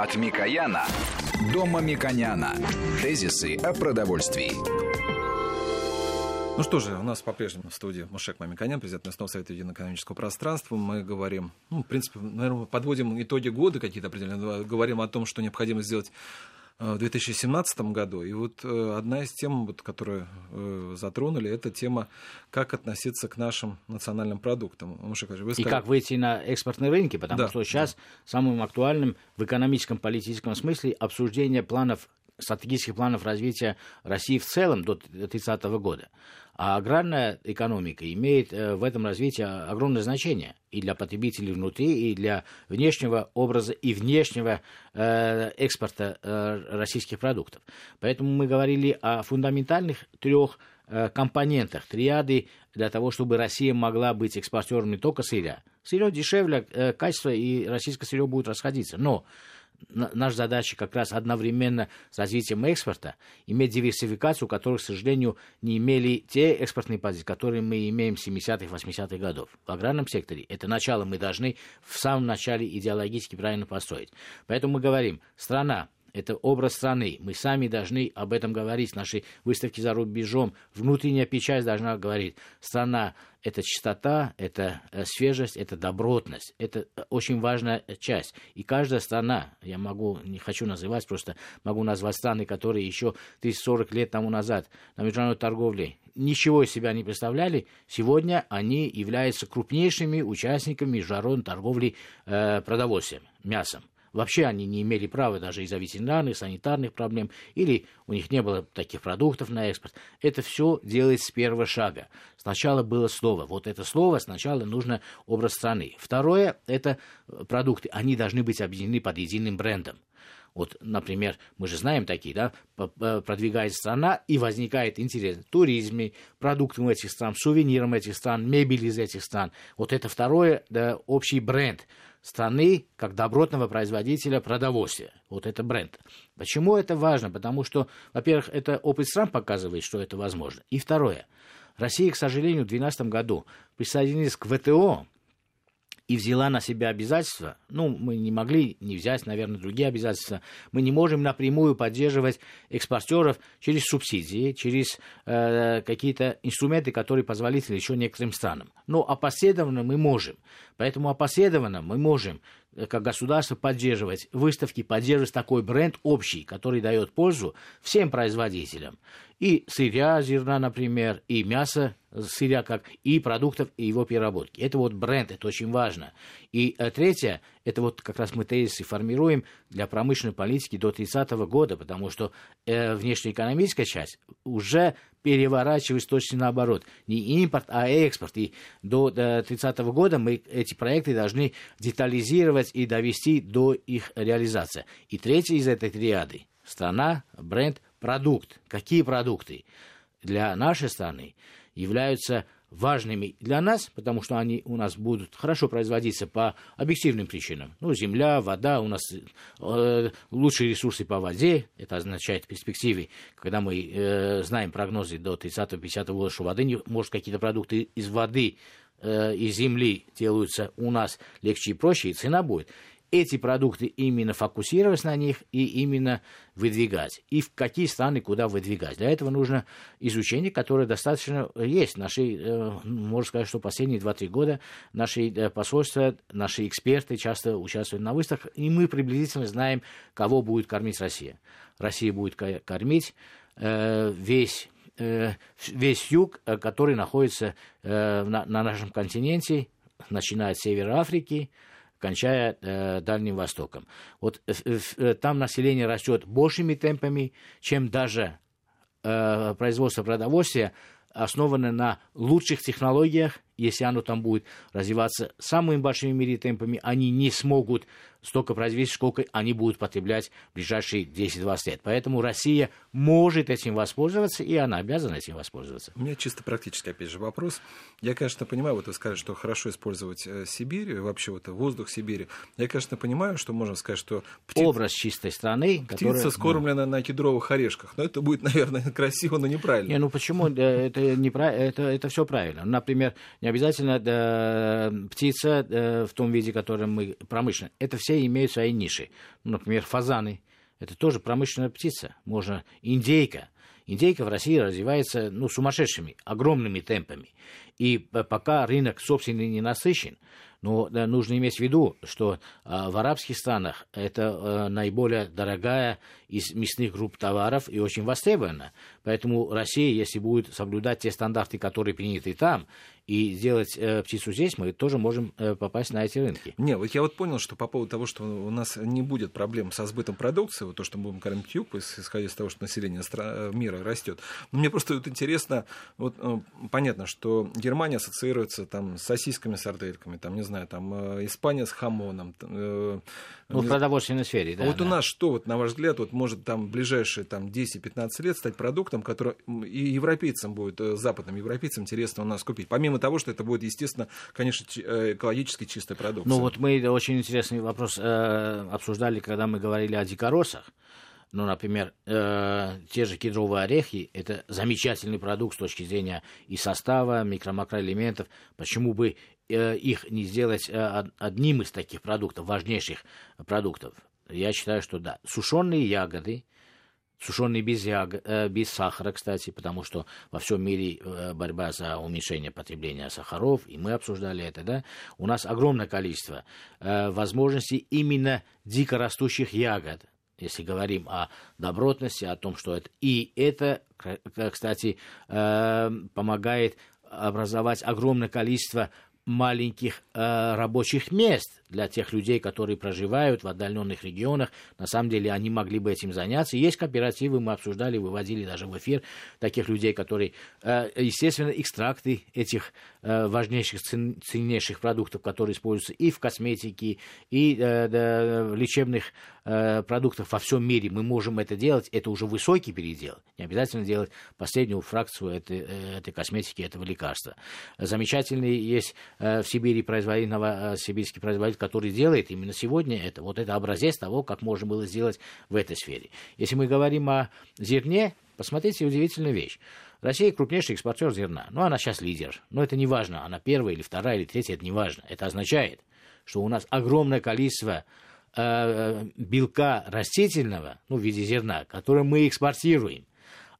От Микояна до Мамиконяна. Тезисы о продовольствии. Ну что же, у нас по-прежнему в студии Мушек Мамиканян, президент Местного совета единого экономического пространства. Мы говорим, ну, в принципе, наверное, подводим итоги года какие-то определенные, говорим о том, что необходимо сделать в 2017 году. И вот э, одна из тем, вот, которую э, затронули, это тема, как относиться к нашим национальным продуктам. Сказали... И как выйти на экспортные рынки, потому да, что сейчас да. самым актуальным в экономическом, политическом смысле обсуждение планов стратегических планов развития России в целом до 30 года. А аграрная экономика имеет э, в этом развитии огромное значение и для потребителей внутри, и для внешнего образа и внешнего э, экспорта э, российских продуктов. Поэтому мы говорили о фундаментальных трех компонентах триады для того, чтобы Россия могла быть экспортером не только сырья. Сырье дешевле, качество и российское сырье будут расходиться. Но наша задача как раз одновременно с развитием экспорта иметь диверсификацию, которую, к сожалению, не имели те экспортные позиции, которые мы имеем с 70-х, 80-х годов. В аграрном секторе это начало мы должны в самом начале идеологически правильно построить. Поэтому мы говорим, страна это образ страны. Мы сами должны об этом говорить. Наши выставки за рубежом, внутренняя печать должна говорить. Страна – это чистота, это э, свежесть, это добротность. Это э, очень важная часть. И каждая страна, я могу, не хочу называть, просто могу назвать страны, которые еще 30-40 лет тому назад на международной торговле ничего из себя не представляли, сегодня они являются крупнейшими участниками международной торговли э, продовольствием, мясом. Вообще они не имели права даже из-за ветеринарных, санитарных проблем, или у них не было таких продуктов на экспорт. Это все делается с первого шага. Сначала было слово. Вот это слово сначала нужно образ страны. Второе – это продукты. Они должны быть объединены под единым брендом. Вот, например, мы же знаем такие, да, продвигает страна, и возникает интерес в туризме, продуктам этих стран, сувенирам этих стран, мебель из этих стран. Вот это второе, да, общий бренд – страны как добротного производителя продовольствия. Вот это бренд. Почему это важно? Потому что, во-первых, это опыт стран показывает, что это возможно. И второе. Россия, к сожалению, в 2012 году присоединилась к ВТО, и взяла на себя обязательства, ну, мы не могли не взять, наверное, другие обязательства, мы не можем напрямую поддерживать экспортеров через субсидии, через э, какие-то инструменты, которые позволительны еще некоторым странам. Но опосредованно мы можем. Поэтому опосредованно мы можем как государство поддерживать выставки, поддерживать такой бренд общий, который дает пользу всем производителям. И сырья, зерна, например, и мяса, сырья, как и продуктов, и его переработки. Это вот бренд, это очень важно. И э, третье, это вот как раз мы тезисы формируем для промышленной политики до 30 года, потому что э, внешнеэкономическая часть уже переворачивать точно наоборот. Не импорт, а экспорт. И до 30 -го года мы эти проекты должны детализировать и довести до их реализации. И третий из этой триады – страна, бренд, продукт. Какие продукты для нашей страны являются важными для нас, потому что они у нас будут хорошо производиться по объективным причинам. Ну, земля, вода, у нас э, лучшие ресурсы по воде, это означает в перспективе, когда мы э, знаем прогнозы до 30-50 года, что воды, может, какие-то продукты из воды э, из земли делаются у нас легче и проще, и цена будет эти продукты именно фокусировать на них и именно выдвигать. И в какие страны куда выдвигать. Для этого нужно изучение, которое достаточно есть. Наши, э, можно сказать, что последние 2-3 года наши э, посольства, наши эксперты часто участвуют на выставках, и мы приблизительно знаем, кого будет кормить Россия. Россия будет кормить э, весь весь юг, который находится на, на нашем континенте, начиная с севера Африки, кончая э, Дальним Востоком. Вот э, э, там население растет большими темпами, чем даже э, производство продовольствия, основанное на лучших технологиях если оно там будет развиваться самыми большими мире темпами, они не смогут столько произвести, сколько они будут потреблять в ближайшие 10-20 лет. Поэтому Россия может этим воспользоваться, и она обязана этим воспользоваться. У меня чисто практический, опять же, вопрос. Я, конечно, понимаю, вот вы сказали, что хорошо использовать э, Сибирь, вообще вот воздух Сибири. Я, конечно, понимаю, что можно сказать, что... Птиц... Образ чистой страны, Птица которая... скормлена на кедровых орешках. Но это будет, наверное, красиво, но неправильно. Не, ну почему? Это, неправильно, это, это все правильно. Например, не обязательно да, птица да, в том виде, которым мы промышленно. Это все все имеют свои ниши. Ну, например, фазаны. Это тоже промышленная птица. Можно индейка. Индейка в России развивается ну, сумасшедшими, огромными темпами. И пока рынок, собственно, не насыщен, но да, нужно иметь в виду, что а, в арабских странах это а, наиболее дорогая из мясных групп товаров и очень востребована. Поэтому Россия, если будет соблюдать те стандарты, которые приняты там, и сделать э, птицу здесь, мы тоже можем э, попасть на эти рынки. Не, вот я вот понял, что по поводу того, что у нас не будет проблем со сбытом продукции, вот то, что мы будем кормить юг, исходя из того, что население стра- мира растет. Но мне просто вот интересно, вот э, понятно, что Германия ассоциируется там с сосисками, сардельками, там, не знаю, там э, Испания с хамоном. Э, ну, в продовольственной сфере, да. А вот да. у нас что, вот, на ваш взгляд, вот может там в ближайшие там, 10-15 лет стать продуктом, который и европейцам будет, э, западным европейцам интересно у нас купить? Помимо того, что это будет, естественно, конечно, экологически чистая продукция. Ну вот мы очень интересный вопрос э, обсуждали, когда мы говорили о дикоросах. Ну, например, э, те же кедровые орехи – это замечательный продукт с точки зрения и состава, микро-макроэлементов. Почему бы их не сделать э, одним из таких продуктов, важнейших продуктов? Я считаю, что да. Сушеные ягоды, сушеные без, яг... э, без сахара, кстати, потому что во всем мире э, борьба за уменьшение потребления сахаров, и мы обсуждали это, да, у нас огромное количество э, возможностей именно дикорастущих ягод, если говорим о добротности, о том, что это... И это, кстати, э, помогает образовать огромное количество маленьких э, рабочих мест для тех людей, которые проживают в отдаленных регионах. На самом деле они могли бы этим заняться. Есть кооперативы, мы обсуждали, выводили даже в эфир таких людей, которые, э, естественно, экстракты этих э, важнейших, ценнейших продуктов, которые используются и в косметике, и э, в лечебных продуктах во всем мире. Мы можем это делать. Это уже высокий передел. Не обязательно делать последнюю фракцию этой, этой косметики, этого лекарства. Замечательный есть в Сибири производительного, сибирский производитель который делает именно сегодня это. Вот это образец того, как можно было сделать в этой сфере. Если мы говорим о зерне, посмотрите удивительную вещь. Россия крупнейший экспортер зерна. Ну, она сейчас лидер. Но это не важно, она первая или вторая или третья, это не важно. Это означает, что у нас огромное количество э, белка растительного, ну, в виде зерна, которое мы экспортируем.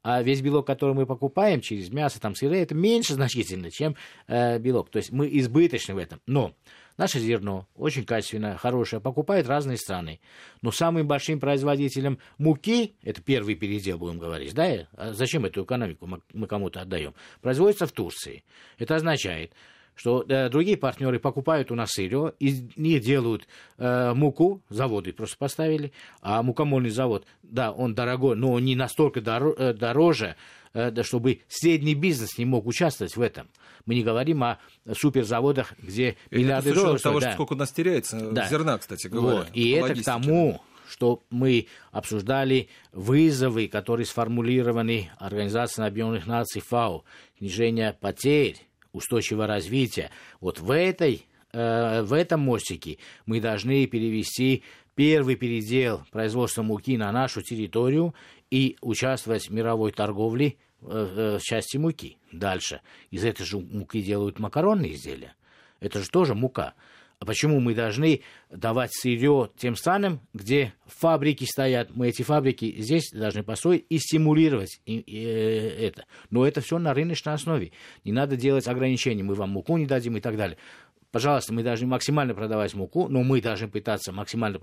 А весь белок, который мы покупаем через мясо, там, сыры, это меньше значительно, чем э, белок. То есть мы избыточны в этом. Но Наше зерно очень качественное, хорошее, покупают разные страны. Но самым большим производителем муки, это первый передел, будем говорить, да, а зачем эту экономику мы кому-то отдаем, производится в Турции. Это означает, что э, другие партнеры покупают у нас сырье, из них делают э, муку, заводы просто поставили, а мукомольный завод, да, он дорогой, но не настолько дор- э, дороже, да, чтобы средний бизнес не мог участвовать в этом. Мы не говорим о суперзаводах, где миллиарды долларов. того, да. сколько у нас теряется да. зерна, кстати говоря. Вот. И это к тому, что мы обсуждали вызовы, которые сформулированы Организацией Объединенных Наций ФАО, снижение потерь, устойчивого развития. Вот в этой э, в этом мостике мы должны перевести первый передел производства муки на нашу территорию и участвовать в мировой торговле Э, э, части муки. Дальше. Из этой же муки делают макаронные изделия. Это же тоже мука. А почему мы должны давать сырье тем странам, где фабрики стоят? Мы эти фабрики здесь должны построить и стимулировать э, это. Но это все на рыночной основе. Не надо делать ограничений. Мы вам муку не дадим и так далее. Пожалуйста, мы должны максимально продавать муку, но мы должны пытаться максимально,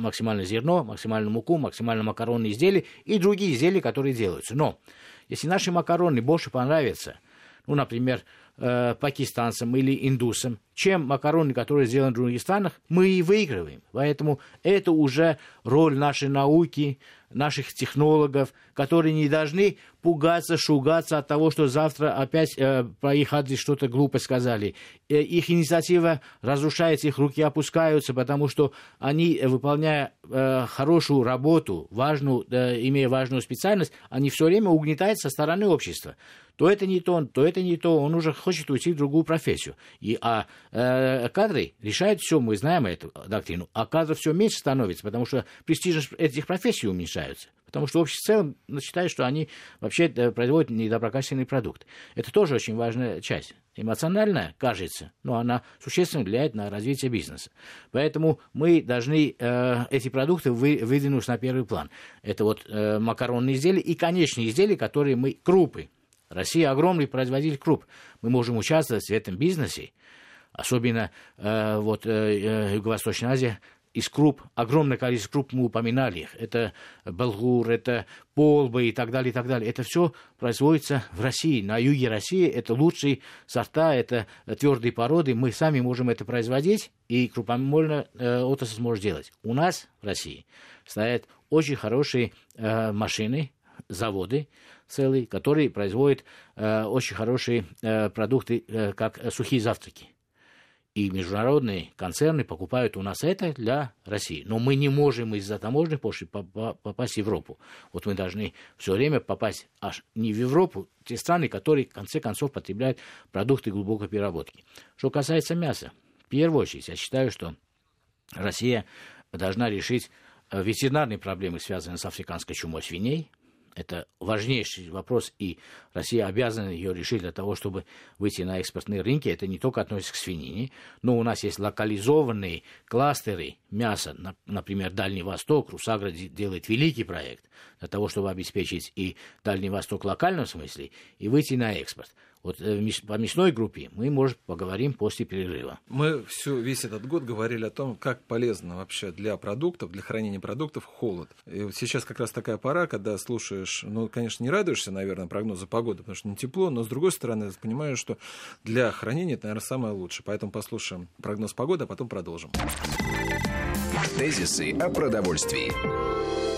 максимально зерно, максимально муку, максимально макаронные изделия и другие изделия, которые делаются. Но если наши макароны больше понравятся, ну, например, э, пакистанцам или индусам, чем макароны, которые сделаны в других странах, мы и выигрываем. Поэтому это уже роль нашей науки, наших технологов, которые не должны пугаться, шугаться от того, что завтра опять э, про их адрес что-то глупо сказали. Э, их инициатива разрушается, их руки опускаются, потому что они, выполняя э, хорошую работу, важную, э, имея важную специальность, они все время угнетают со стороны общества. То это не то, то это не то, он уже хочет уйти в другую профессию. И, а э, кадры решают все, мы знаем эту доктрину, а кадров все меньше становится, потому что престижность этих профессий уменьшается. Потому что общество в целом считает, что они вообще э, производят недоброкачественный продукт. Это тоже очень важная часть. Эмоциональная, кажется, но она существенно влияет на развитие бизнеса. Поэтому мы должны э, эти продукты вы, выдвинуть на первый план. Это вот э, макаронные изделия и конечные изделия, которые мы... Крупы. Россия огромный производитель круп. Мы можем участвовать в этом бизнесе, особенно э, вот, э, Юго-Восточная Азия, из круп, огромное количество круп, мы упоминали их. Это болгур, это полбы и так далее, и так далее. Это все производится в России. На юге России это лучшие сорта, это твердые породы. Мы сами можем это производить, и крупомольная э, отрасль сможет делать. У нас в России стоят очень хорошие э, машины, заводы целые, которые производят э, очень хорошие э, продукты, э, как сухие завтраки и международные концерны покупают у нас это для России. Но мы не можем из-за таможенных пошлин попасть в Европу. Вот мы должны все время попасть аж не в Европу, те страны, которые в конце концов потребляют продукты глубокой переработки. Что касается мяса, в первую очередь я считаю, что Россия должна решить э, ветеринарные проблемы, связанные с африканской чумой свиней, это важнейший вопрос, и Россия обязана ее решить для того, чтобы выйти на экспортные рынки. Это не только относится к свинине, но у нас есть локализованные кластеры мяса, например, Дальний Восток. Русагра делает великий проект для того, чтобы обеспечить и Дальний Восток в локальном смысле, и выйти на экспорт. Вот э, по мясной группе мы, может, поговорим после перерыва. Мы всю, весь этот год говорили о том, как полезно вообще для продуктов, для хранения продуктов холод. И вот сейчас как раз такая пора, когда слушаешь, ну, конечно, не радуешься, наверное, прогнозу погоды, потому что не тепло, но, с другой стороны, понимаешь, что для хранения это, наверное, самое лучшее. Поэтому послушаем прогноз погоды, а потом продолжим. Тезисы о продовольствии.